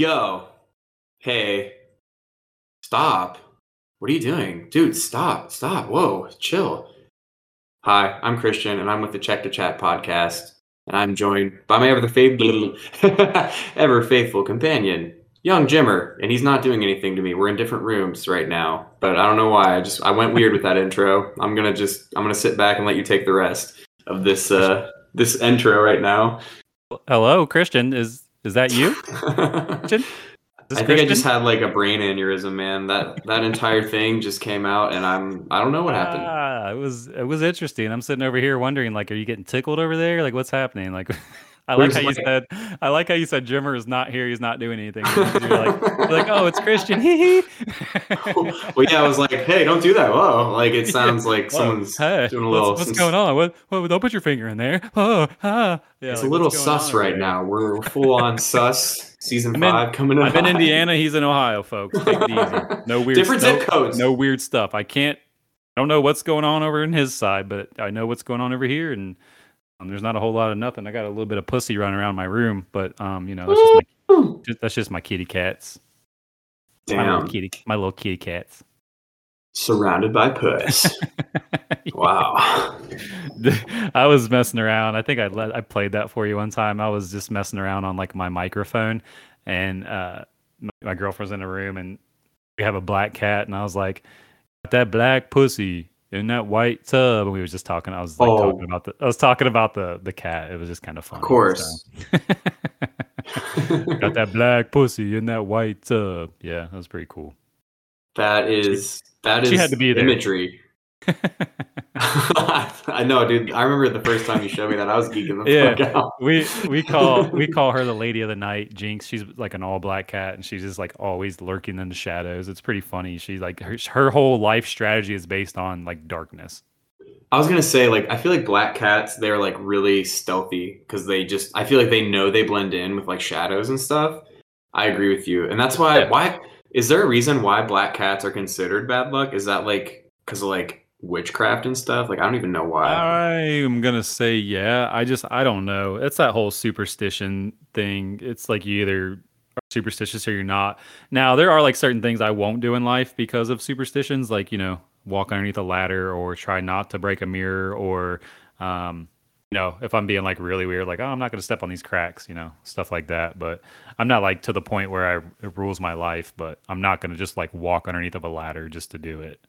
Yo, hey, stop. What are you doing? Dude, stop, stop. Whoa, chill. Hi, I'm Christian, and I'm with the Check to Chat podcast, and I'm joined by my ever faithful, ever faithful companion, young Jimmer, and he's not doing anything to me. We're in different rooms right now, but I don't know why. I just I went weird with that intro. I'm gonna just I'm gonna sit back and let you take the rest of this uh this intro right now. Hello, Christian. Is is that you? I think I just had like a brain aneurysm, man. That that entire thing just came out, and I'm I don't know what happened. Ah, it was it was interesting. I'm sitting over here wondering, like, are you getting tickled over there? Like, what's happening? Like, I like how you said. I like how you said Jimmer is not here. He's not doing anything. You're like, you're like, oh, it's Christian. Well, yeah, I was like, hey, don't do that. Whoa, like it sounds like Whoa, someone's hey, doing a little. what's, what's going on? What, what? Don't put your finger in there. Oh, ah. Yeah, It's like, a little sus right there? now. We're full on sus. Season I'm in- five coming in. I'm in. Indiana. He's in Ohio, folks. Take it easy. No weird Different stuff. zip codes. No weird stuff. I can't. I don't know what's going on over in his side, but I know what's going on over here, and um, there's not a whole lot of nothing. I got a little bit of pussy running around my room, but um, you know, that's just my just, that's just my kitty cats. My little Damn. kitty, my little kitty cats. Surrounded by puss. wow. I was messing around. I think I let I played that for you one time. I was just messing around on like my microphone, and uh, my, my girlfriend's in the room, and we have a black cat, and I was like, that black pussy in that white tub," and we were just talking. I was like Oh. talking about the. I was talking about the the cat. It was just kind of fun Of course. Got that black pussy in that white tub. Yeah, that was pretty cool. that is that is she had to be there. imagery. I know, dude. I remember the first time you showed me that. I was geeking the Yeah. fuck out. we we call we call her the lady of the night jinx she's like an all black cat and she's just like always lurking in the shadows it's pretty funny she's like her, her whole life strategy is based on like darkness I was gonna say, like, I feel like black cats, they're like really stealthy because they just, I feel like they know they blend in with like shadows and stuff. I agree with you, and that's why. Yeah. Why is there a reason why black cats are considered bad luck? Is that like because like witchcraft and stuff? Like, I don't even know why. i am gonna say yeah i just i don't know it's that whole superstition thing it's like you either are superstitious or you're not now there are like certain things i won't do in life because of superstitions like you know walk underneath a ladder or try not to break a mirror or um you know, if I'm being like really weird, like, oh, I'm not to step on these cracks, you know, stuff like that. But I'm not like to the point where I it rules my life, but I'm not to just like walk underneath of a ladder just to do it.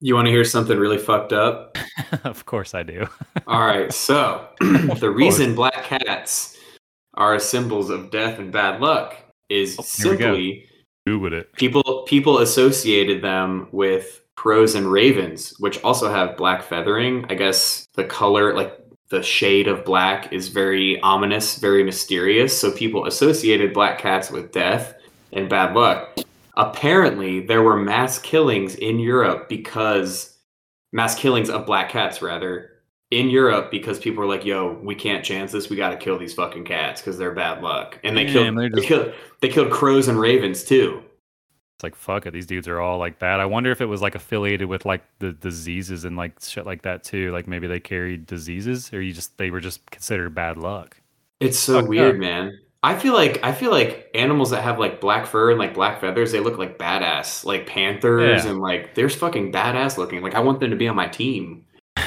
You want to hear something really fucked up? of course I do. All right, so the reason black cats are symbols of death and bad luck is Oh, here we go. simply do with it. people people associated them with crows and ravens, which also have black feathering. I guess the color, like the shade of black, is very ominous, very mysterious. So people associated black cats with death and bad luck. Apparently, there were mass killings in Europe because mass killings of black cats, rather, in Europe because people were like, "Yo, we can't chance this. We got to kill these fucking cats because they're bad luck." And they Damn, killed, they're they killed, they killed crows and ravens too. It's like fuck it, these dudes are all like bad. I wonder if it was like affiliated with like the diseases and like shit like that too. Like maybe they carried diseases, or you just they were just considered bad luck. It's so Fucked weird, up. man. I feel like I feel like animals that have like black fur and like black feathers, they look like badass. Like panthers Yeah. and like they're fucking badass looking. Like I want them to be on my team.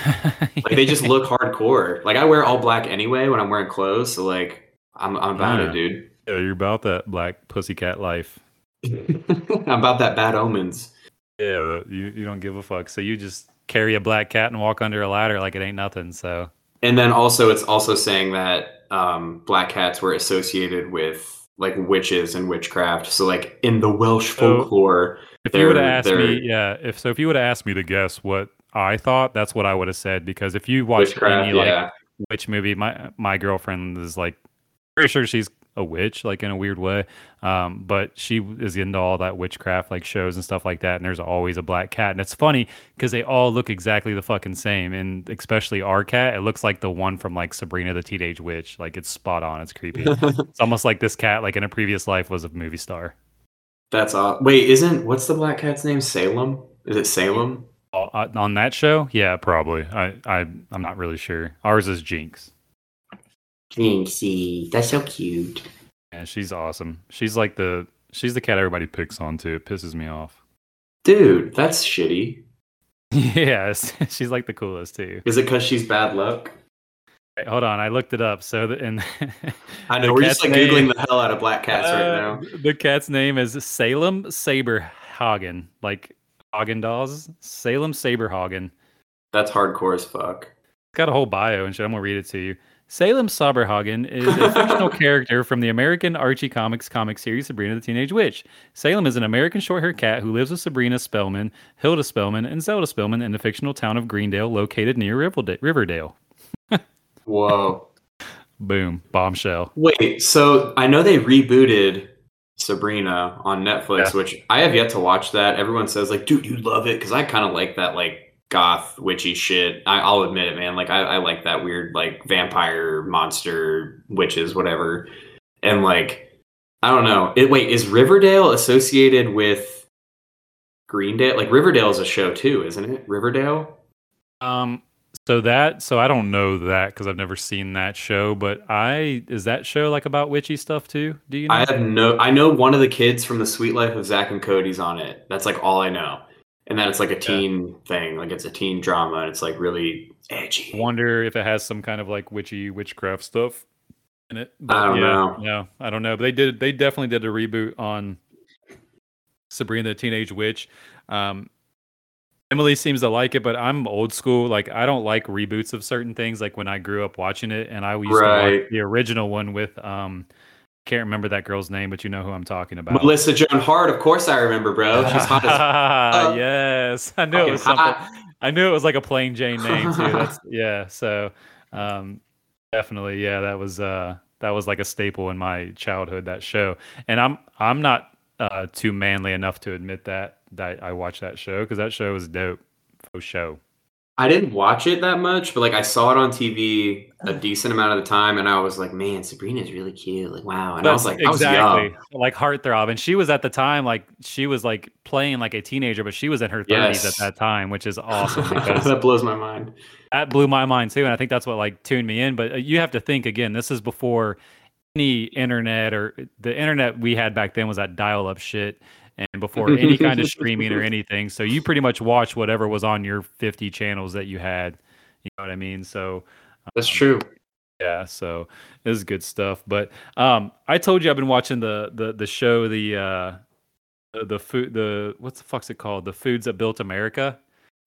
Like they just look hardcore. Like I wear all black anyway when I'm wearing clothes, so like I'm I'm about Yeah. it, dude. Yeah, you're about that black pussycat life. I'm about that bad omens. Yeah, you, you don't give a fuck. So you just carry a black cat and walk under a ladder like it ain't nothing. So And then also it's also saying that um, black cats were associated with like witches and witchcraft. So like in the Welsh So- folklore, if you would have asked they're- me, yeah, if so, if you would have asked me to guess what I thought, that's what I would have said. Because if you watch witchcraft, any like yeah. witch movie, my my girlfriend is like pretty sure she's a witch, like in a weird way. Um, but she is into all that witchcraft like shows and stuff like that. And there's always a black cat, and it's funny because they all look exactly the fucking same. And especially our cat, it looks like the one from like Sabrina the Teenage Witch. Like it's spot on. It's creepy. it's almost like this cat, like in a previous life, was a movie star. That's all. Wait, isn't what's the black cat's name? Salem? Is it Salem? Oh, uh, on that show, yeah, probably. I, I, I'm not really sure. Ours is Jinx. Jinxie, that's so cute. Yeah, she's awesome. She's like the she's the cat everybody picks on too. It pisses me off. Dude, that's shitty. yes, she's like the coolest too. Is it because she's bad luck? Wait, hold on, I looked it up. So the, and I know we're just like name- googling the hell out of black cats right Uh, now. The cat's name is Salem Saberhagen, like Häagen-Dazs. Salem Saberhagen. That's hardcore as fuck. It's got a whole bio and shit. I'm gonna read it to you. Salem Saberhagen is a fictional character from the American Archie Comics comic series Sabrina the Teenage Witch. Salem is an American short-haired cat who lives with Sabrina Spellman, Hilda Spellman, and Zelda Spellman in the fictional town of Greendale, located near Riverdale. Whoa. Boom, bombshell. Wait, so I know they rebooted Sabrina on Netflix, Yeah. which I have yet to watch that. Everyone says like, dude, you love it because I kind of like that like goth witchy shit. I, I'll admit it, man. Like I, I like that weird like vampire monster witches, whatever. And like, I don't know. It, wait, is Riverdale associated with Greendale? Like Riverdale is a show too, isn't it? Riverdale. Um, so that so I don't know that because I've never seen that show. But I is that show like about witchy stuff too? Do you know? I have no. I know one of the kids from the Suite Life of Zack and Cody's on it. That's like all I know. And then it's like a teen thing, like it's a teen drama, and it's like really edgy. wonder if it has some kind of like witchy witchcraft stuff in it. I don't know. No, I don't know. But they did. They definitely did a reboot on Sabrina the Teenage Witch. Um, Emily seems to like it, but I'm old school. Like I don't like reboots of certain things. Like when I grew up watching it, and I used to Right. watch the original one with um, can't remember that girl's name, but you know who I'm talking about. Melissa Joan Hart, of course I remember, bro. She's hot as fuck. yes, I knew it was something. hot. I knew it was like a plain Jane name too. That's yeah. So um, definitely, yeah, that was uh, that was like a staple in my childhood. That show, and I'm I'm not uh, too manly enough to admit that that I watched that show because that show was dope. For show. I didn't watch it that much, but like I saw it on TV a decent amount of the time, and I was like, man, Sabrina's really cute. Like, wow. And I was like, I was young. like heartthrob, and she was at the time like she was like playing like a teenager, but she was in her 30s Yes. at that time, which is awesome that blows my mind. that blew my mind too and i think that's what like tuned me in but uh, you have to think again this is before any internet or the internet we had back then was that dial-up shit and before any kind of streaming or anything. So you pretty much watch whatever was on your 50 channels that you had. You know what i mean? So That's um, true. yeah so this is good stuff. But um i told you i've been watching the the the show the uh the, the food the what's the fuck's it called? The foods that built america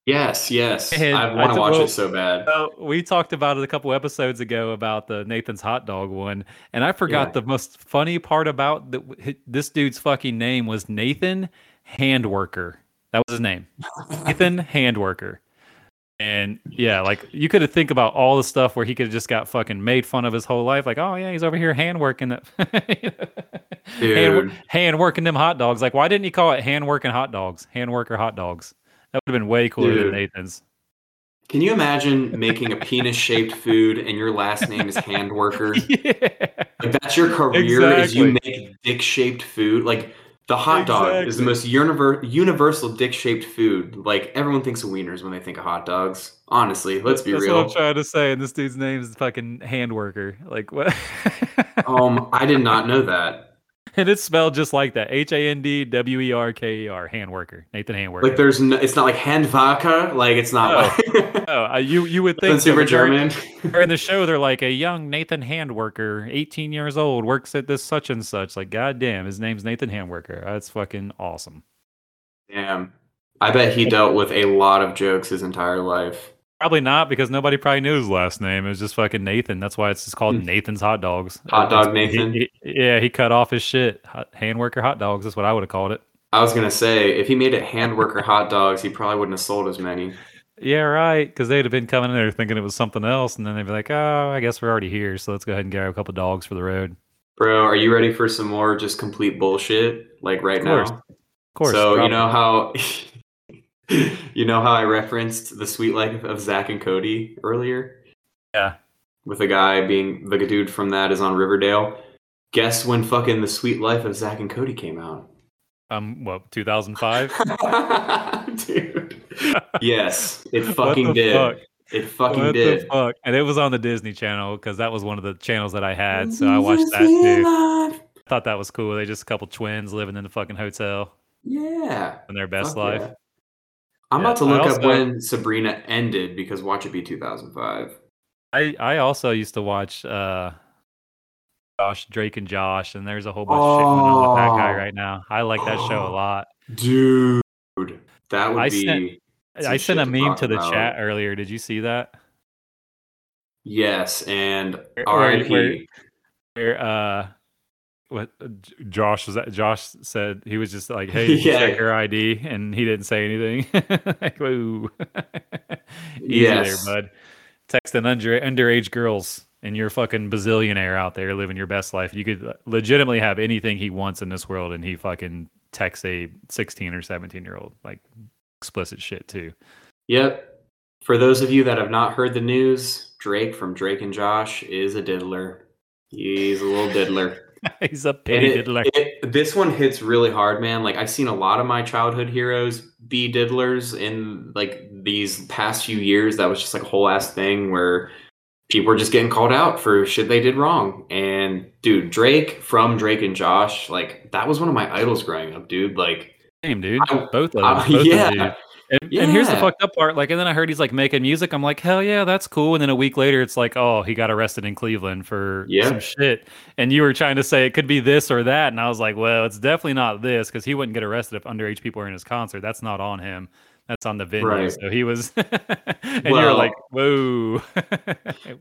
Yes, yes. And I want to watch well- it so bad. We talked about it a couple episodes ago about the Nathan's hot dog one, and I forgot Yeah. the most funny part about the, this dude's fucking name was Nathan Handworker. That was his name, Nathan Handworker. And yeah, like you could have think about all the stuff where he could have just got fucking made fun of his whole life. Like, oh yeah, he's over here hand working that, hand, hand working them hot dogs. Like, why didn't he call it hand working hot dogs? Hand worker hot dogs. That would have been way cooler Dude. than Nathan's. Can you imagine making a penis shaped food and your last name is hand worker? yeah. Like that's your career is you make dick shaped food. Like the hot dog is the most univer- universal dick shaped food. Like everyone thinks of wieners when they think of hot dogs. Honestly, let's be That's real. what I'm trying to say. And this dude's name is fucking hand worker. Like what? um, I did not know that. And it's spelled just like that. H A N D W E R K E R. Hand worker. Nathan hand worker. Like there's no, it's not like Handwerker. Like it's not like oh, uh, you you would think super German. during the show, they're like a young Nathan Handworker, 18 years old, works at this such and such. Like, goddamn, his name's Nathan Handworker. That's fucking awesome. Damn. I bet he dealt with a lot of jokes his entire life. Probably not because nobody probably knew his last name. It was just fucking Nathan. That's why it's just called Hmm. Nathan's Hot Dogs. Hot Dog That's- he- Nathan? he- yeah, he cut off his shit. Hot, hand worker hot dogs. That's what I would have called it. I was gonna say if he made it hand worker hot dogs, he probably wouldn't have sold as many. Yeah, right. Because they'd have been coming in there thinking it was something else, and then they'd be like, "Oh, I guess we're already here, so let's go ahead and grab a couple dogs for the road." Bro, are you ready for some more just complete bullshit? Like right Of now? Of course. So drop you know how you know how I referenced the Suite Life of Zack and Cody earlier? Yeah. With the guy being the dude from that is on Riverdale. Guess when fucking the Suite Life of Zack and Cody came out? um, what 2005? Dude. Yes, it fucking did. fuck? It fucking what did. fuck? And it was on the Disney Channel because that was one of the channels that I had, so I watched that too. thought that was cool. They just a couple twins living in the fucking hotel Yeah. in their best Fuck life. yeah. I'm Yeah, about to look up when Sabrina ended because watch it be 2005. I I also used to watch uh Josh Drake and Josh, and there's a whole bunch of shit going on with that guy Oh. right now. I like that show a Oh. lot. Dude, that would I be. sent- I sent a meme to the about. chat earlier. Did you see that? Yes, and Where- R.I.P. where- Where uh what uh, Josh was that Josh said he was just like, Hey, Yeah. check her ID and he didn't say anything. like. Easy Yes. there, bud. Texting under underage girls and you're a fucking bazillionaire out there living your best life. You could legitimately have anything he wants in this world and he fucking texts a 16 or 17 year old like explicit shit too. Yep. For those of you that have not heard the news, Drake from Drake and Josh is a diddler. He's a little diddler. He's a pity it- diddler. it- this one hits really hard, man. Like I've seen a lot of my childhood heroes be diddlers in like these past few years. That was just like a whole ass thing where people were just getting called out for shit they did wrong. And dude, Drake from Drake and Josh, like that was one of my idols growing up, dude. Like Same, dude. I- both of them. both of them, yeah. And, and here's the fucked up part. Like, and then I heard he's like making music. I'm like, hell yeah, that's cool. And then a week later, it's like, oh, he got arrested in Cleveland for Yeah. some shit. And you were trying to say it could be this or that, and I was like, well, it's definitely not this because he wouldn't get arrested if underage people were in his concert. That's not on him. That's on the venue. Right. So he was, and you're like, whoa.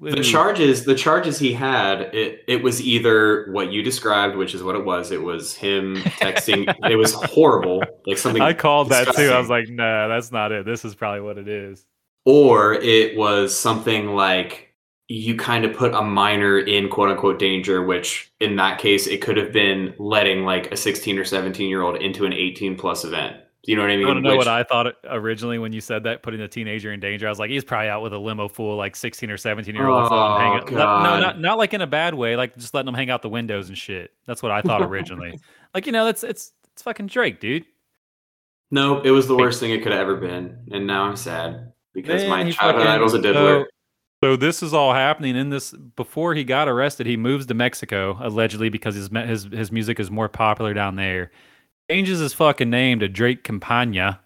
the charges the charges he had it it was either what you described which is what it was it was him texting it was horrible like something I called that too. I was like, nah, that's not it. This is probably what it is. or it was something like you kind of put a minor in quote unquote danger which in that case it could have been letting like a 16 or 17 year old into an 18 plus event you know what i mean You want to know Which- what I thought originally when you said that, putting a teenager in danger? I was like, he's probably out with a limo full like 16 or 17 year olds. Oh. No, not, not like in a bad way, like just letting them hang out the windows and shit. That's what I thought originally. like, you know, that's it's it's fucking Drake, dude. no it was the worst thing it could have ever been and now i'm sad because Man, my childhood idol's a diddler So, so this is all happening in this before he got arrested. He moves to Mexico allegedly because his his his music is more popular down there. Changes his fucking name to Drake Campana,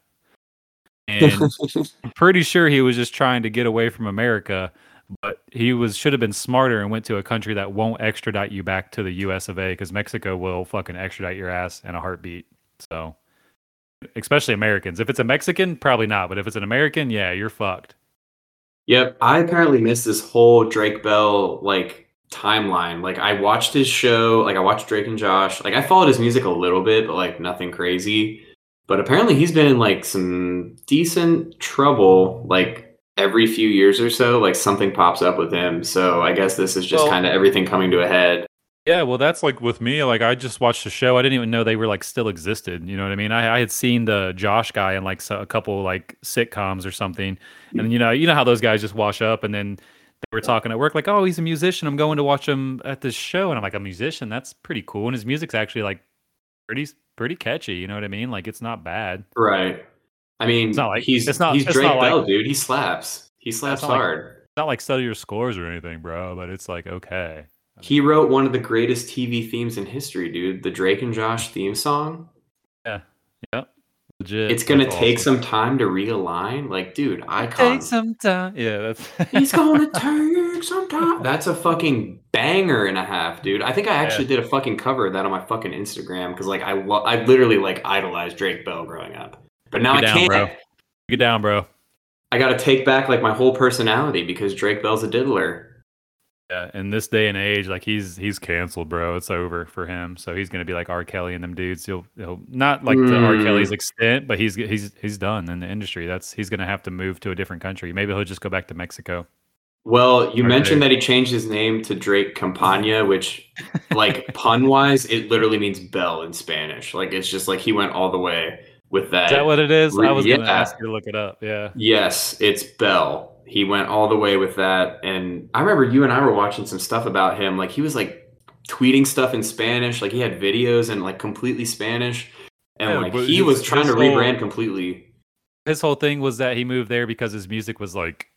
and I'm pretty sure he was just trying to get away from America. But he was should have been smarter and went to a country that won't extradite you back to the U.S. of A. Because Mexico will fucking extradite your ass in a heartbeat. So, especially Americans. If it's a Mexican, probably not. But if it's an American, yeah, you're fucked. Yep, I apparently missed this whole Drake Bell like timeline. Like I watched his show, like I watched Drake and Josh. Like I followed his music a little bit, but like nothing crazy. But apparently he's been in like some decent trouble like every few years or so, like something pops up with him. So I guess this is just Well- kind of everything coming to a head. Yeah, well, that's like with me. Like, I just watched the show. I didn't even know they were like still existed. You know what I mean? I, I had seen the Josh guy in like so, a couple like sitcoms or something, and mm. you know, you know how those guys just wash up, and then they were talking at work like, "Oh, he's a musician. I'm going to watch him at this show," and I'm like, "A musician? That's pretty cool." And his music's actually like pretty pretty catchy. You know what I mean? Like, it's not bad. Right. I mean, It's not like- he's it's not- he's it's Drake not like- Bell, dude. He slaps. He slaps not like- hard. It's not like your scores or anything, bro. But it's like okay. He wrote one of the greatest TV themes in history, dude. The Drake and Josh theme song. Yep. Legit. It's gonna That's take awesome. some time to realign. Like, dude, icon. Take some time. Yeah, that's. He's gonna take some time. That's a fucking banger and a half, dude. I think I actually did a fucking cover of that on my fucking Instagram because, like, I lo- I literally like idolized Drake Bell growing up, but now Get I down, can't. bro. Get down, bro. I got to take back like my whole personality because Drake Bell's a diddler. Yeah, in this day and age, like he's he's canceled, bro. It's over for him. So he's gonna be like R. Kelly and them dudes. He'll he'll not like to R. Mm. Kelly's extent, but he's he's he's done in the industry. That's he's gonna have to move to a different country. Maybe he'll just go back to Mexico. Well, you mentioned that he changed his name to Drake Campana, which, like, pun wise, it literally means bell in Spanish. Like, it's just like he went all the way with that. Is that what it is? I was gonna Yeah. ask you to look it up. Yeah. Yes, it's Bell. He went all the way with that. And I remember you and I were watching some stuff about him. Like, he was like tweeting stuff in Spanish. Like, he had videos and like completely Spanish. And Yeah, like, he his- was trying to whole- rebrand completely. His whole thing was that he moved there because his music was like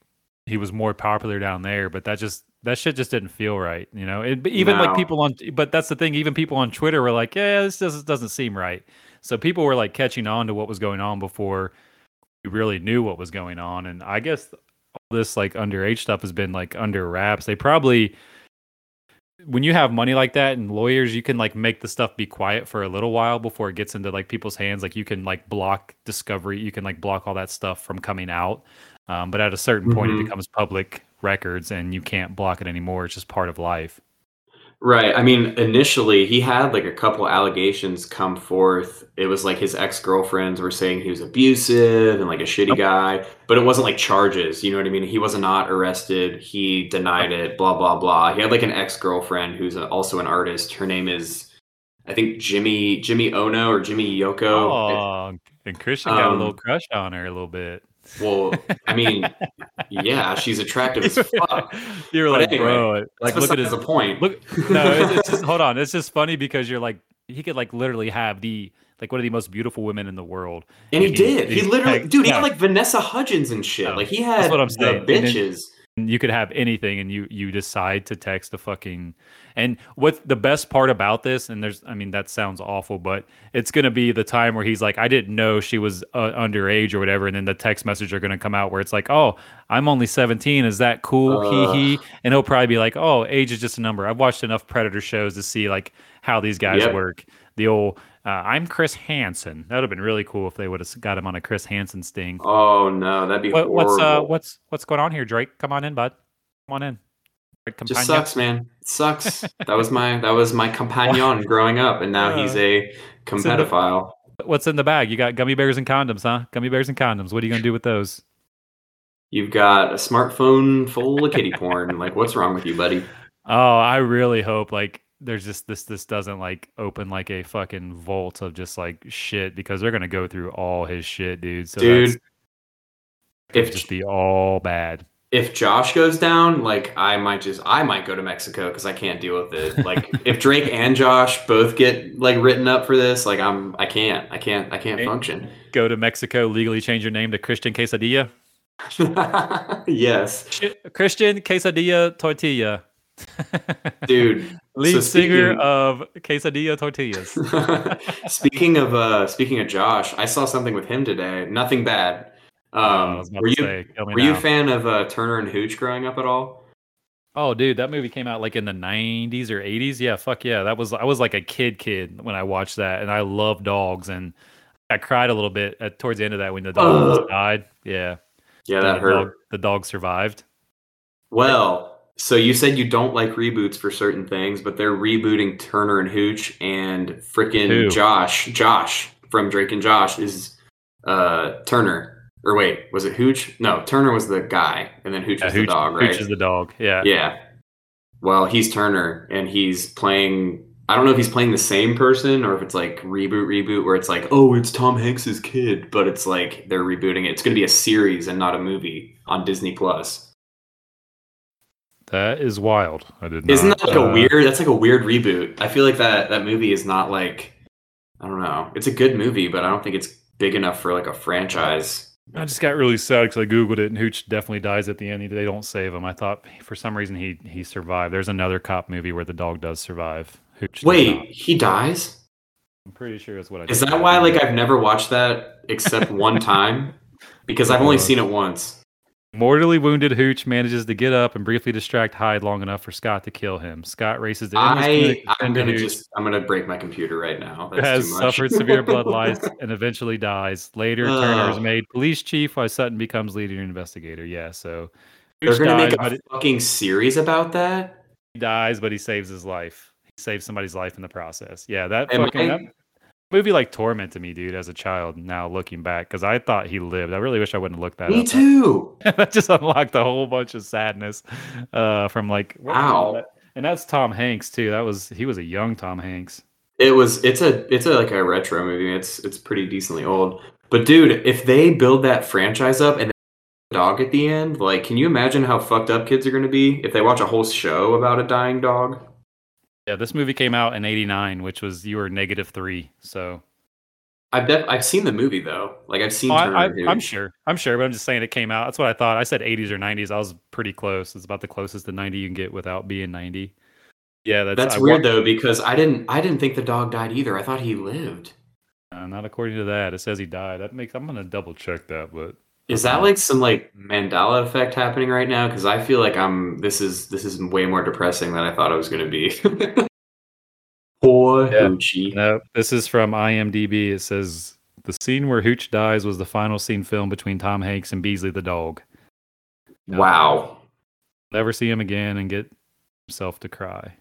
he was more popular down there, but that just that shit just didn't feel right, you know. It, even No. like people on, but that's the thing. Even people on Twitter were like, "Yeah, this doesn't doesn't seem right." So people were like catching on to what was going on before we really knew what was going on, and I guess all this like underage stuff has been like under wraps. They probably when you have money like that and lawyers, you can like make the stuff be quiet for a little while before it gets into like people's hands. Like you can like block discovery, you can like block all that stuff from coming out. Um, but at a certain point, Mhm. it becomes public records, and you can't block it anymore. It's just part of life. Right. I mean, initially he had like a couple allegations come forth. It was like his ex-girlfriends were saying he was abusive and like a shitty guy, but it wasn't like charges, you know what I mean? He was not arrested. He denied it, blah blah blah. He had like an ex-girlfriend who's a, also an artist. Her name is I think Jimmy Jimmy Ono or Jimmy Yoko. Oh, and Christian got a little Um, crush on her a little bit. Well, I mean, yeah, she's attractive as fuck. You're But like, anyway, bro, Like, look at his point. Look, no, it's, it's just hold on. It's just funny because you're like he could like literally have the like one of the most beautiful women in the world. and he he- did. He he- literally, like, dude. He yeah. had like Vanessa Hudgens and shit. Like he had what I'm the saying. And bitches. You could have anything, and you you decide to text a fucking. And what the best part about this, and there's, I mean, that sounds awful, but it's gonna be the time where he's like, I didn't know she was uh, underage or whatever, and then the text message are gonna come out where it's like, oh, I'm only 17. Is that cool? Hee hee. And he'll probably be like, oh, age is just a number. I've watched enough Predator shows to see like how these guys Yep. work. The old, uh, I'm Chris Hansen. That would have been really cool if they would have got him on a Chris Hansen sting. Oh no, that'd be What, horrible. what's uh, what's what's going on here, Drake? Come on in, bud. Come on in. Drake Just sucks, man. It sucks. that was my that was my companion growing up, and now he's a competophile. What's in the bag? You got gummy bears and condoms, huh? Gummy bears and condoms. What are you gonna do with those? You've got a smartphone full of kitty porn. Like, what's wrong with you, buddy? Oh, I really hope like there's just this this doesn't like open like a fucking vault of just like shit because they're gonna go through all his shit, dude. So Dude, if just be all bad. if Josh goes down, like I might just I might go to Mexico because I can't deal with it. Like if Drake and Josh both get like written up for this, like I'm I can't I can't I can't function. Go to Mexico, legally change your name to Christian Quesadilla. yes, Christian Quesadilla Tortilla. Dude. Lead So singer speaking- of Quesadilla Tortillas. speaking of uh speaking of Josh, I saw something with him today. Nothing bad. Oh, Um, were you say, were you a fan of uh, Turner and Hooch growing up at all? Oh, dude, that movie came out like in the '90s or '80s. Yeah, fuck yeah, that was I was like a kid, kid when I watched that, and I love dogs, and I cried a little bit at towards the end of that when the dog Ugh. died. Yeah, Yeah, the that hurt. Dog, the dog survived. Well, so you said you don't like reboots for certain things, but they're rebooting Turner and Hooch and frickin' Who? Josh. Josh from Drake and Josh is uh Turner. Or wait, was it Hooch? No, Turner was the guy, and then Hooch Yeah, was Hooch, the dog, right? Hooch is the dog. Yeah. yeah. Well, he's Turner, and he's playing. I don't know if he's playing the same person or if it's like reboot, reboot, where it's like, oh, it's Tom Hanks's kid, but it's like they're rebooting it. It's going to be a series and not a movie on Disney Plus. That is wild. I did not. Isn't that like a uh, weird? That's like a weird reboot. I feel like that that movie is not like I don't know. It's a good movie, but I don't think it's big enough for like a franchise. I just got really sad because I googled it, and Hooch definitely dies at the end. They don't save him. I thought for some reason he he survived. There's another cop movie where the dog does survive. Hooch. Wait, he dies? I'm pretty sure it's what I. Is that why like I've never watched that except one time? Because I've only seen it once. Mortally wounded Hooch manages to get up and briefly distract Hyde long enough for Scott to kill him. Scott races endless I, I'm gonna Hooch, just I'm gonna break my computer right now. That's has too much. suffered severe blood loss and eventually dies. Later, Turner is made police chief while Sutton becomes leading investigator. Yeah, so They're gonna dies, make a it- fucking series about that. he dies, but he saves his life. He saves somebody's life in the process. Yeah, that Am fucking I- that movie like tormented me, dude, as a child. Now looking back, because I thought he lived. I really wish I wouldn't have looked that Me up. too. that just unlocked a whole bunch of sadness uh, from like Wow. And that's Tom Hanks too. That was he was a young Tom Hanks. It was it's a it's a like a retro movie. It's it's pretty decently old. But dude, if they build that franchise up and dog at the end, like can you imagine how fucked up kids are gonna be if they watch a whole show about a dying dog? Yeah, this movie came out in '89, which was you were negative three. So I've def- I've seen the movie though. Like I've seen. Oh, I, I'm sure. I'm sure, but I'm just saying it came out. That's what I thought. I said 80s or 90s. I was pretty close. It's about the closest to 90 you can get without being 90. Yeah, that's, That's I weird though because I didn't I didn't think the dog died either. I thought he lived. Uh, not according to that. It says he died. That makes. I'm gonna double check that, but Is that like some like Mandela effect happening right now? Because I feel like I'm this is this is way more depressing than I thought it was going to be. Poor Yeah. Hoochie. no. This is from IMDb. It says the scene where Hooch dies was the final scene filmed between Tom Hanks and Beasley the dog. Wow. Never see him again and get himself to cry.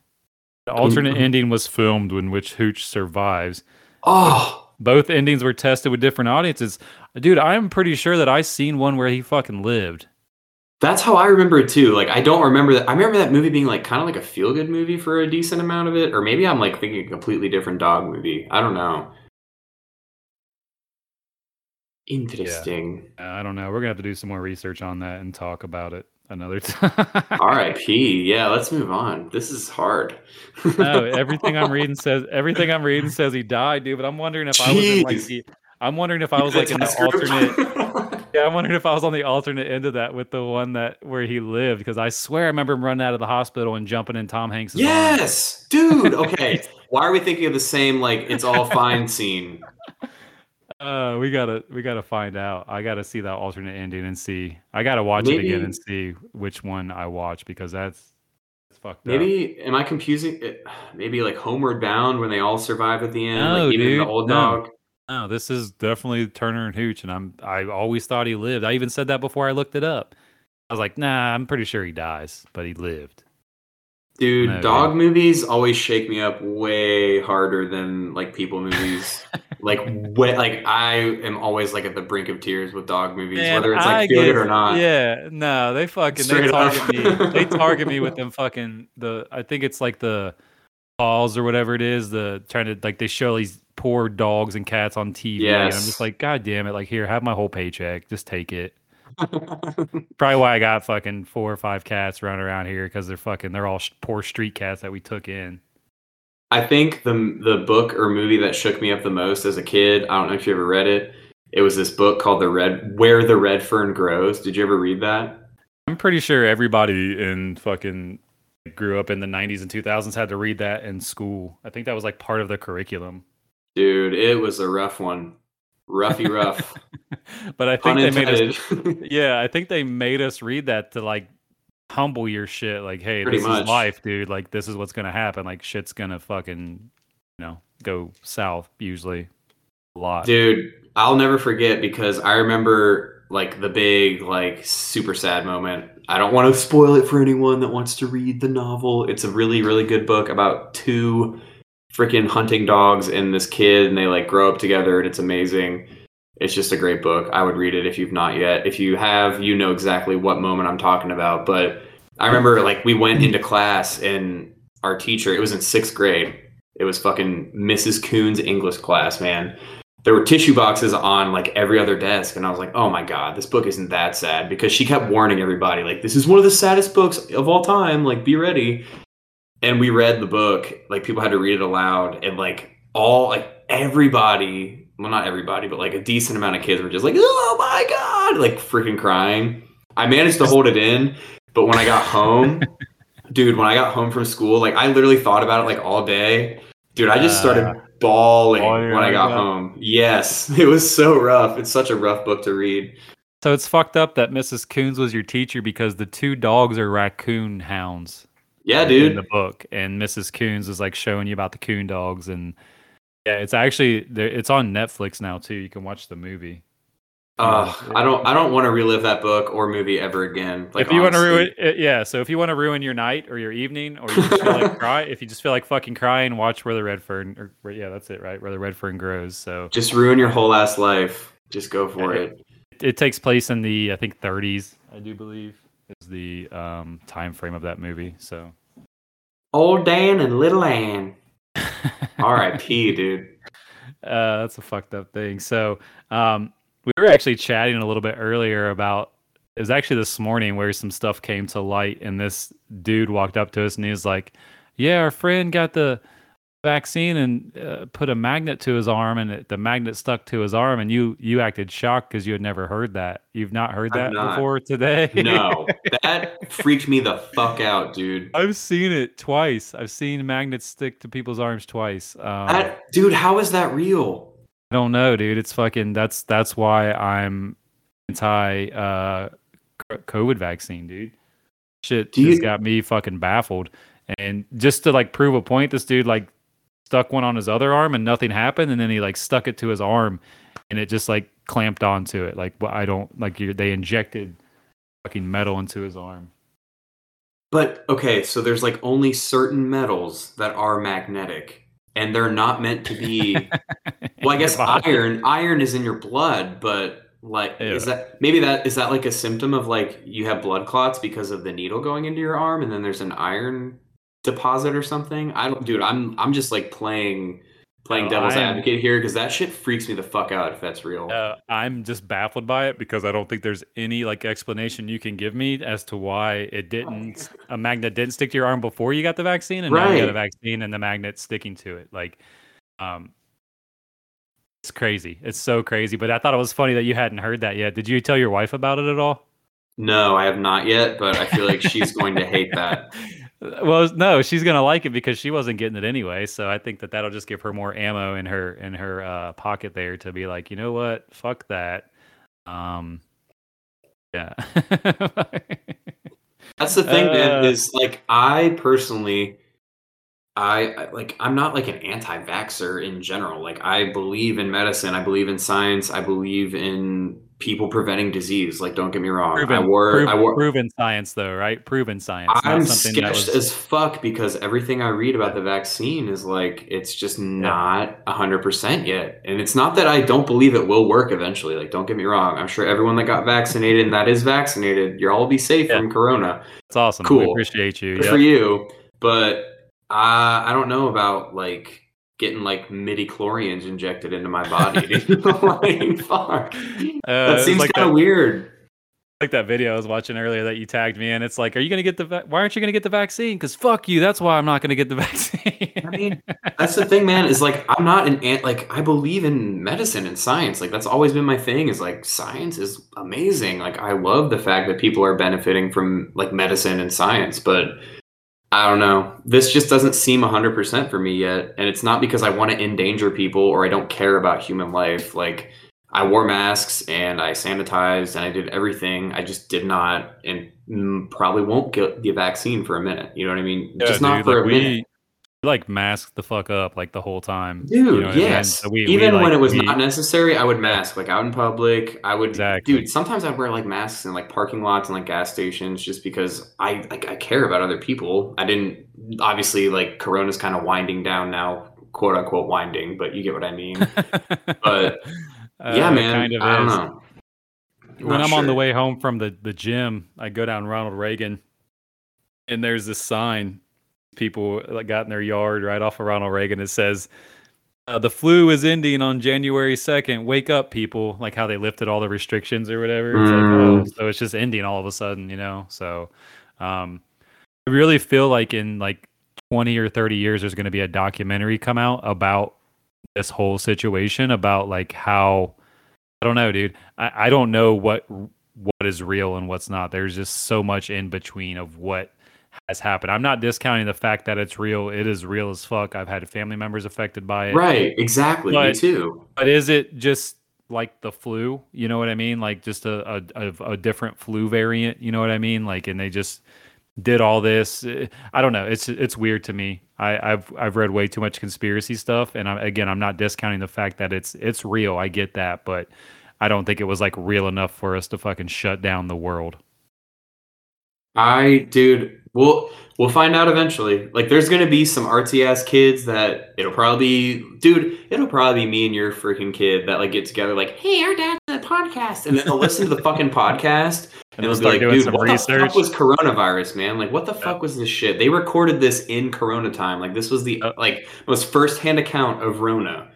The alternate ending was filmed in which Hooch survives. Oh, Both endings were tested with different audiences. Dude, I'm pretty sure that I seen one where he fucking lived. that's how I remember it too. Like I don't remember that. I remember that movie being like kind of like a feel good movie for a decent amount of it, or maybe I'm like thinking a completely different dog movie. I don't know. Interesting. Uh, I don't know. We're gonna have to do some more research on that and talk about it another time. R.I.P. Yeah, let's move on. This is hard. no, everything I'm reading says everything I'm reading says he died, dude. But I'm wondering if I was in like the, I'm wondering if I was like in the alternate. Yeah, I'm wondering if I was on the alternate end of that with the one that where he lived because I swear I remember him running out of the hospital and jumping in Tom Hanks' arms. yes, dude. Okay, why are we thinking of the same like it's all fine scene? Uh, we gotta we gotta find out. I gotta see that alternate ending and see. I gotta watch it again and see which one I watch because that's that's fucked up. Maybe am I confusing it? Maybe like Homeward Bound when they all survive at the end, No, like even the old no. dog. No, this is definitely Turner and Hooch, and I'm I always thought he lived. I even said that before I looked it up. I was like, nah, I'm pretty sure he dies, but he lived. Dude, No, dog movies always shake me up way harder than like people movies. like way, like I am always like at the brink of tears with dog movies, Man, whether it's like feel good or not. Yeah, no, they fucking they Straight target me. They target me with them fucking the. I think it's like the balls or whatever it is. The trying to like they show these poor dogs and cats on TV, and I'm just like, God damn it! Like here, have my whole paycheck. Just take it. Probably why I got fucking four or five cats running around here because they're fucking they're all sh- poor street cats that we took in. I think the the book or movie that shook me up the most as a kid. I don't know if you ever read it. It was this book called The Red Where the Red Fern Grows. Did you ever read that? I'm pretty sure everybody in fucking grew up in the 90s and 2000s had to read that in school. I think that was like part of the curriculum. Dude, it was a rough one. Roughy rough. but I think they made us. Yeah, I think they made us read that to like humble your shit. Like, hey, Pretty this much. is life, dude. Like, this is what's gonna happen. Like, shit's gonna fucking, you know, go south usually a lot. Dude, I'll never forget because I remember like the big, like super sad moment. I don't want to spoil it for anyone that wants to read the novel. It's a really, really good book about two freaking hunting dogs and this kid, and they like grow up together, and it's amazing. It's just a great book. I would read it if you've not yet. If you have, you know exactly what moment I'm talking about. But I remember like we went into class and our teacher, it was in sixth grade. It was fucking Mrs. Coon's English class, man there were tissue boxes on like every other desk and i was like oh my god this book isn't that sad because she kept warning everybody like this is one of the saddest books of all time like be ready and we read the book like people had to read it aloud and like all like everybody well not everybody but like a decent amount of kids were just like oh my god like freaking crying. I managed to hold it in but when i got home dude when i got home from school like i literally thought about it like all day. Dude i just started Uh, bawling when i got home. Yes it was so rough. It's such a rough book to read. So it's fucked up that Mrs. Coons was your teacher because the two dogs are raccoon hounds. Yeah dude, in the book, and Mrs. Coons is like showing you about the coon dogs, and yeah, it's actually it's on Netflix now too. You can watch the movie. uh, i don't i don't want to relive that book or movie ever again like, if you want to ruin it, yeah. So if you want to ruin your night or your evening, or you just feel like cry, if you just feel like fucking crying, watch where the red fern, or yeah, that's it, right? Where the red fern grows. So just ruin your whole ass life just go for Yeah. it it takes place in the I think 30s, I do believe, is the um, time frame of that movie. So old dan and little ann rip dude Uh, that's a fucked up thing. So, um, we were actually chatting a little bit earlier about it was actually this morning where some stuff came to light, and this dude walked up to us and he was like, "Yeah, our friend got the vaccine and uh, put a magnet to his arm, and it, the magnet stuck to his arm, and you you acted shocked because you had never heard that. You've not heard that not. before today. No, that freaked me the fuck out, dude. I've seen it twice. I've seen magnets stick to people's arms twice. Um, That, dude, how is that real? I don't know, dude. It's fucking. That's that's why I'm anti uh, COVID vaccine, dude. Shit Do has got me fucking baffled. And just to like prove a point, this dude like stuck one on his other arm and nothing happened, and then he like stuck it to his arm, and it just like clamped onto it. Like well, I don't like you. They injected fucking metal into his arm. But okay, so there's like only certain metals that are magnetic, and they're not meant to be. well, I guess iron. Iron is in your blood, but like, is that maybe that is that like a symptom of like you have blood clots because of the needle going into your arm, and then there's an iron deposit or something? I don't, dude. I'm I'm just like playing playing No, devil's I am- advocate here because that shit freaks me the fuck out if that's real. Uh, I'm just baffled by it because I don't think there's any like explanation you can give me as to why it didn't a magnet didn't stick to your arm before you got the vaccine and now you got a vaccine and the magnet sticking to it. Like, um, it's crazy. It's so crazy. But I thought it was funny that you hadn't heard that yet. Did you tell your wife about it at all? No, I have not yet, but I feel like she's going to hate that. Well, no, she's gonna like it because she wasn't getting it anyway. So I think that that'll just give her more ammo in her in her uh, pocket there to be like, you know what, fuck that. Um, yeah. That's the thing, man. Uh, Is like I personally, I I- like I'm not like an anti-vaxer in general. Like I believe in medicine. I believe in science. I believe in people preventing disease. Like don't get me wrong. proven, I wore prov- I wore. proven science though, right? Proven science. I'm sketched was- as fuck because everything I read about the vaccine is like it's just not hundred percent yet, and it's not that I don't believe it will work eventually. Like, don't get me wrong. I'm sure everyone that got vaccinated and that is vaccinated, you'll all be safe Yeah. from corona. It's awesome. We Cool. appreciate you. Good Yep. for you. But uh, I don't know about like getting like midi chlorians injected into my body. like, fuck. Uh, That seems like kind of weird. like that video I was watching earlier that you tagged me in. It's like, are you gonna get the? Va- why aren't you gonna get the vaccine? Because fuck you. That's why I'm not gonna get the vaccine. I mean, that's the thing, man. Is like I'm not an ant. Like I believe in medicine and science. Like that's always been my thing. Is like science is amazing. Like I love the fact that people are benefiting from like medicine and science. But I don't know. This just doesn't seem 100% for me yet. And it's not because I want to endanger people or I don't care about human life. Like I wore masks and I sanitized and I did everything. I just did not and mm, probably won't get the vaccine for a minute. You know what I mean? Yeah, just not for like, a we, minute. Like masked the fuck up like the whole time. Dude, You know what I mean? yes. So we- we, Even when it was we- not necessary, I would mask. Like out in public, I would. Exactly. Dude, sometimes I'd wear like masks in like parking lots and like gas stations just because I like I care about other people. I didn't obviously like Corona's kind of winding down now, quote unquote winding, but you get what I mean. But yeah, Uh, man, kind of I don't is. know. when I'm on the way home from the, the gym, I go down Ronald Reagan, and there's this sign people like got in their yard right off of Ronald Reagan. It says, uh, "The flu is ending on January 2nd. Wake up, people!" Like how they lifted all the restrictions or whatever. It's like, oh, Mm. so it's just ending all of a sudden, you know. So, um, I really feel like in like 20 or 30 years, there's going to be a documentary come out about this whole situation about like how I don't know, dude. I, I don't know what what is real and what's not. There's just so much in between of what has happened. I'm not discounting the fact that it's real. It is real as fuck. I've had family members affected by it. Right, exactly. me too. But is it just like the flu? You know what I mean? Like just a a, a, a different flu variant. You know what I mean? Like, and they just did all this. Eh, I don't know. It's it's weird to me. I, I've I've read way too much conspiracy stuff, and I, again, I'm not discounting the fact that it's it's real. I get that, but I don't think it was like real enough for us to fucking shut down the world. I, dude, we'll we'll find out eventually. Like, there's gonna be some artsy ass kids that it'll probably dude. It'll probably be me and your freaking kid that like get together, like, hey, our dad's a podcast, and then they'll listen to the fucking podcast, and, And they'll be like, dude, what the research. fuck was coronavirus, man? Like, what the fuck was this shit? They recorded this in Corona time. Like, this was the Uh, like most firsthand account of Rona,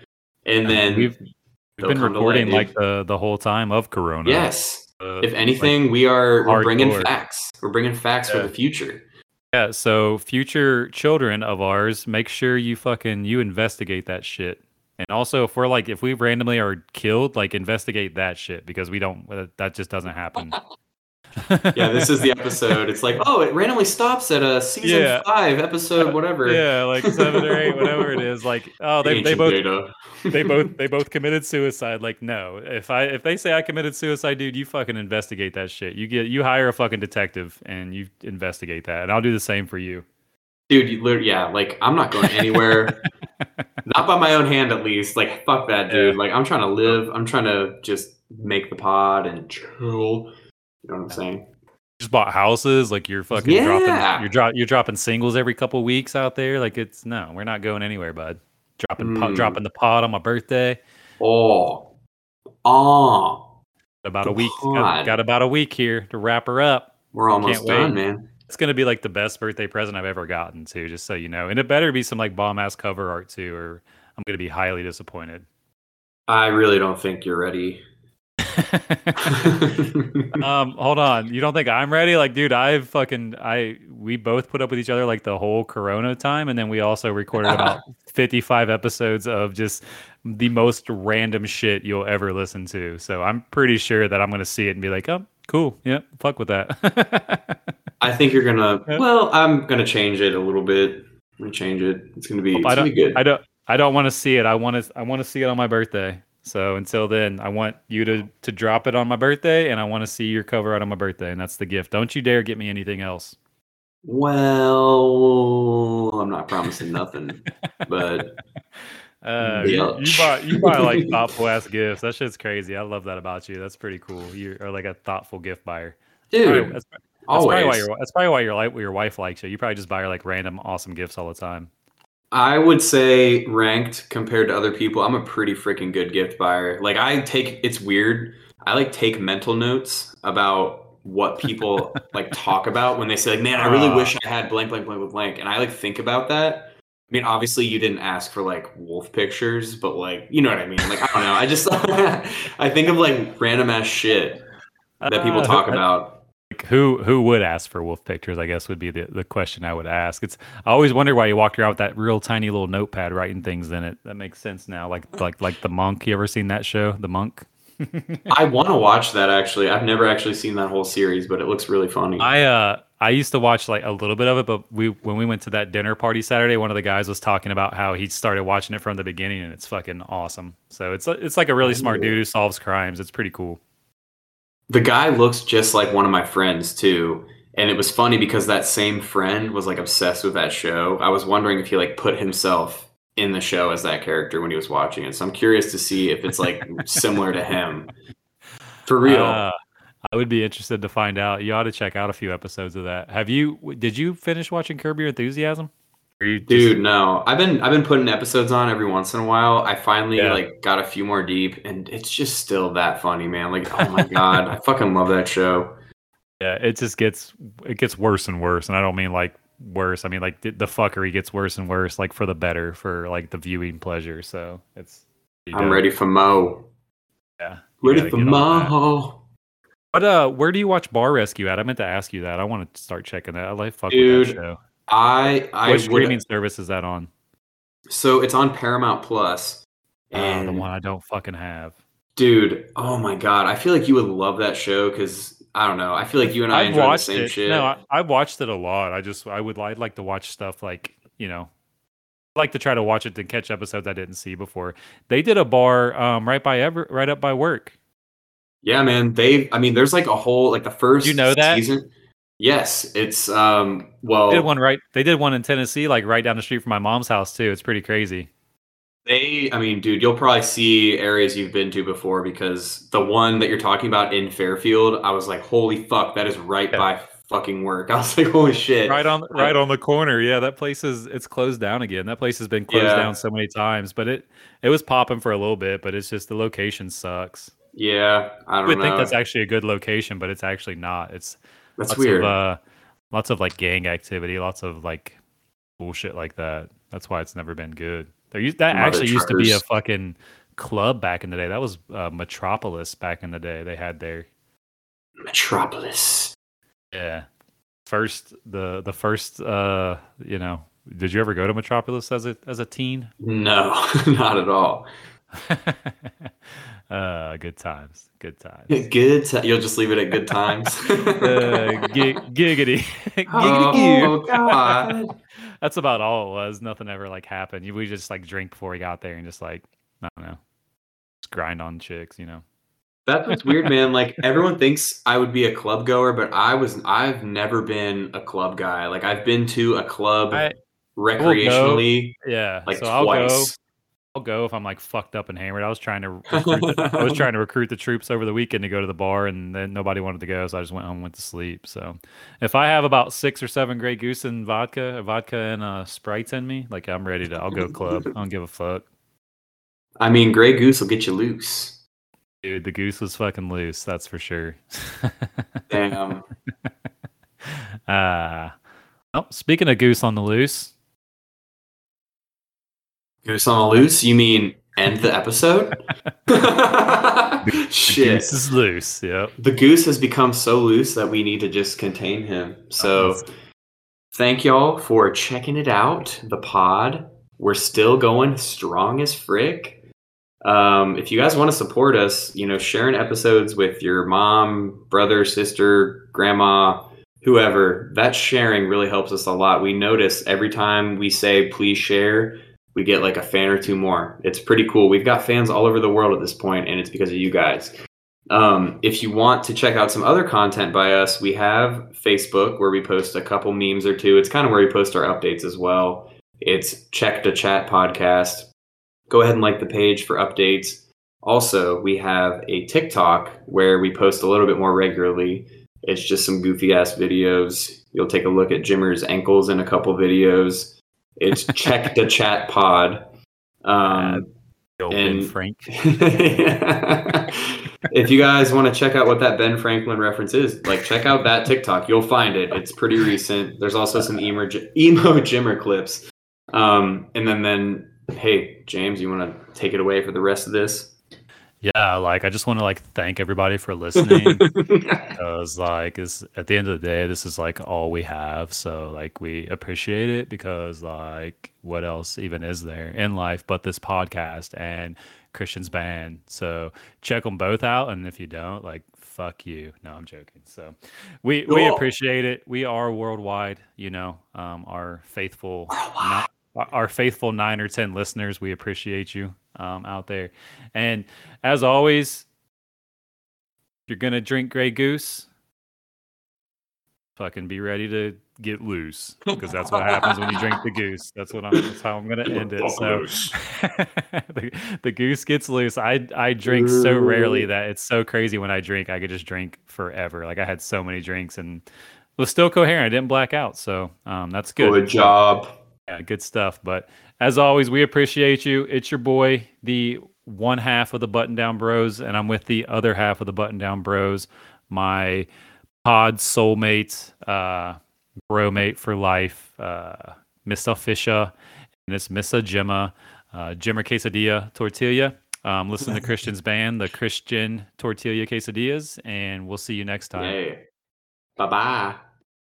and then we've we've been to light, recording like the the whole time of Corona. yes. Uh, If anything, we are we're bringing facts. We're bringing facts for the future. Yeah, so future children of ours, make sure you fucking you investigate that shit. And also, if we're like, if we randomly are killed, like investigate that shit because we don't. uh, That just doesn't happen. Yeah, this is the episode. It's like, oh, it randomly stops at a season Yeah. five episode, whatever. yeah, like seven or eight, whatever it is. Like, oh, they, they both they both they both committed suicide. Like, no, if I if they say I committed suicide, dude, you fucking investigate that shit. You get you hire a fucking detective and you investigate that, and I'll do the same for you. dude. You literally, yeah, like I'm not going anywhere. not by my own hand, at least. Like, fuck that, dude. Yeah. Like, I'm trying to live. I'm trying to just make the pod and chill. You know what I'm saying? just bought houses like you're fucking Yeah. dropping you're drop you're dropping singles every couple weeks out there like it's no we're not going anywhere bud dropping po- Mm. dropping the pod on my birthday Oh, oh, about The a week got, got about a week here to wrap her up we're almost Can't wait. done, man. it's gonna be like the best birthday present i've ever gotten too just so you know and it better be some like bomb ass cover art too or i'm gonna be highly disappointed I really don't think you're ready. um hold on you don't think i'm ready like dude i've fucking i we both put up with each other like the whole corona time and then we also recorded about 55 episodes of just the most random shit you'll ever listen to so i'm pretty sure that i'm gonna see it and be like oh cool yeah fuck with that I think you're gonna. Well, I'm gonna change it a little bit. I'm gonna change it. It's gonna be. It's I gonna be good. i don't i don't want to see it i want to i want to see it on my birthday so until then i want you to to drop it on my birthday and i want to see your cover art on my birthday and that's the gift don't you dare get me anything else Well, I'm not promising nothing, but Uh, you, you buy you buy like thoughtful ass gifts. That shit's crazy. I love that about you. That's pretty cool. You are like a thoughtful gift buyer. Probably- dude, that's, that's probably why your that's probably why your like your wife likes you. You probably just buy her like random awesome gifts all the time. I would say ranked compared to other people, I'm a pretty freaking good gift buyer. Like I take it's weird. I like take mental notes about what people like talk about when they say like, "Man, I really Ah. wish I had blank blank blank blank blank." And I like think about that. I mean, obviously you didn't ask for like wolf pictures, but like, you know what I mean? Like, I don't know. I just I think of like random ass shit that people Uh, talk about. Like, who who would ask for wolf pictures? I guess would be the, the question I would ask. It's I always wonder why you walked around with that real tiny little notepad writing things in it. That makes sense now. Like like like the monk. You ever seen that show? The monk. I want to watch that actually. I've never actually seen that whole series, but it looks really funny. I uh I used to watch like a little bit of it, but we when we went to that dinner party Saturday, one of the guys was talking about how he started watching it from the beginning, and it's fucking awesome. So it's it's like a really smart dude who solves crimes. It's pretty cool. The guy looks just like one of my friends too. And it was funny because that same friend was like obsessed with that show. I was wondering if he like put himself in the show as that character when he was watching it. So I'm curious to see if it's like similar to him. For real. Uh, I would be interested to find out. You ought to check out a few episodes of that. Have you? Did you finish watching Curb Your Enthusiasm? Or you just- Dude, no. I've been I've been putting episodes on every once in a while. I finally Yeah. like got a few more deep and it's just still that funny, man. Like, oh my god, I fucking love that show. yeah, it just gets it gets worse and worse, and I don't mean like worse. I mean like the, the fuckery gets worse and worse, like for the better, for like the viewing pleasure. So it's. I'm ready for Mo. Yeah. Ready for get on that. Mo. But uh, where do you watch Bar Rescue at? I meant to ask you that. I want to start checking that. I like fuck Dude, with that show. I I What streaming service is that on? So it's on Paramount Plus. Oh, And the one I don't fucking have. dude, oh my god, I feel like you would love that show because I don't know. I feel like you and I I've enjoy the same it. shit. No, I, I've watched it a lot. I just I would I'd like to watch stuff like you know, I like to try to watch it to catch episodes I didn't see before. They did a bar um right by ever right up by work. yeah, man. They, I mean, there's like a whole like the first You know that? season. Yes, it's um. Well, They did one right. They did one in Tennessee, like right down the street from my mom's house too. It's pretty crazy. They, I mean, dude, you'll probably see areas you've been to before because the one that you're talking about in Fairfield, I was like, holy fuck, that is right Yeah. by fucking work. I was like, holy shit. Right on right on the corner. Yeah, that place is it's closed down again. That place has been closed Yeah. down so many times, but it it was popping for a little bit, but it's just the location sucks. Yeah, I I don't would know. think that's actually a good location, but it's actually not. It's that's lots weird. of uh lots of like gang activity, lots of like bullshit like that. That's why it's never been good. There used that actually used to be a fucking club back in the day. That was uh, Metropolis back in the day. They had their Metropolis. yeah. first the the first uh you know did you ever go to metropolis as a as a teen no not at all uh good times good times. Good t- you'll just leave it at good times? Uh, gig- giggity. Giggity oh god. That's about all it was. Nothing ever like happened. We just like drink before we got there and just like i don't know just grind on chicks you know? That's what's weird, man. Like everyone thinks I would be a club goer, but I was I've never been a club guy. Like I've been to a club I- recreationally yeah like so i'll go twice. I'll go if I'm like fucked up and hammered. I was trying to recruit, I was trying to recruit the troops over the weekend to go to the bar, and then nobody wanted to go, so I just went home, and went to sleep. So if I have about six or seven Grey Goose and vodka, vodka and uh, sprites in me, like I'm ready to. I'll go club. I don't give a fuck, I mean, Grey Goose will get you loose. dude. The goose was fucking loose. That's for sure. Damn. uh, oh, speaking of goose on the loose, Goose on the loose? You mean end the episode? the Shit. goose is loose. Yep. The goose has become so loose that we need to just contain him. So thank y'all for checking it out. The pod. We're still going strong as frick. Um, if you guys want to support us, you know, sharing episodes with your mom, brother, sister, grandma, whoever, that sharing really helps us a lot. We notice every time we say please share, we get like a fan or two more. It's pretty cool. We've got fans all over the world at this point, and it's because of you guys. Um, if you want to check out some other content by us, we have Facebook where we post a couple memes or two. It's kind of where we post our updates as well. It's Check the Chat podcast. Go ahead and like the page for updates. Also, we have a TikTok where we post a little bit more regularly. It's just some goofy ass videos. You'll take a look at Jimmer's ankles in a couple videos. It's Check the Chat Pod. Um, Ben and- Frank. if you guys want to check out what that Ben Franklin reference is, like check out that TikTok. You'll find it. It's pretty recent. There's also some emo, emo Jimmer clips. Um, and then then hey James, you want to take it away for the rest of this? Yeah, like I just want to like thank everybody for listening. because like is at the end of the day this is like all we have. So like we appreciate it because like what else even is there in life but this podcast and christian's band? So check them both out and if you don't like fuck you. No i'm joking. So we we appreciate it. We are worldwide you know um our faithful ni- our faithful nine or ten listeners. We appreciate you um out there and as always you're gonna drink Grey Goose, fucking be ready to get loose because that's what happens when you drink the goose. That's what I'm. That's how I'm gonna end it. So the, the goose gets loose. I I drink so rarely that it's so crazy when I drink. I could just drink forever. Like I had so many drinks and was still coherent. I didn't black out. So um, that's good. Good job. Yeah, good stuff. But as always, we appreciate you. It's your boy, the one half of the Button Down Bros, and I'm with the other half of the Button Down Bros, my pod soulmate, uh, bromate for life, uh, Mr. Fisher, and it's Missa Gemma, uh, Jimmer Quesadilla Tortilla. Um, listen to Christian's band, the Christian Tortilla Quesadillas, and we'll see you next time. Yeah. Bye bye.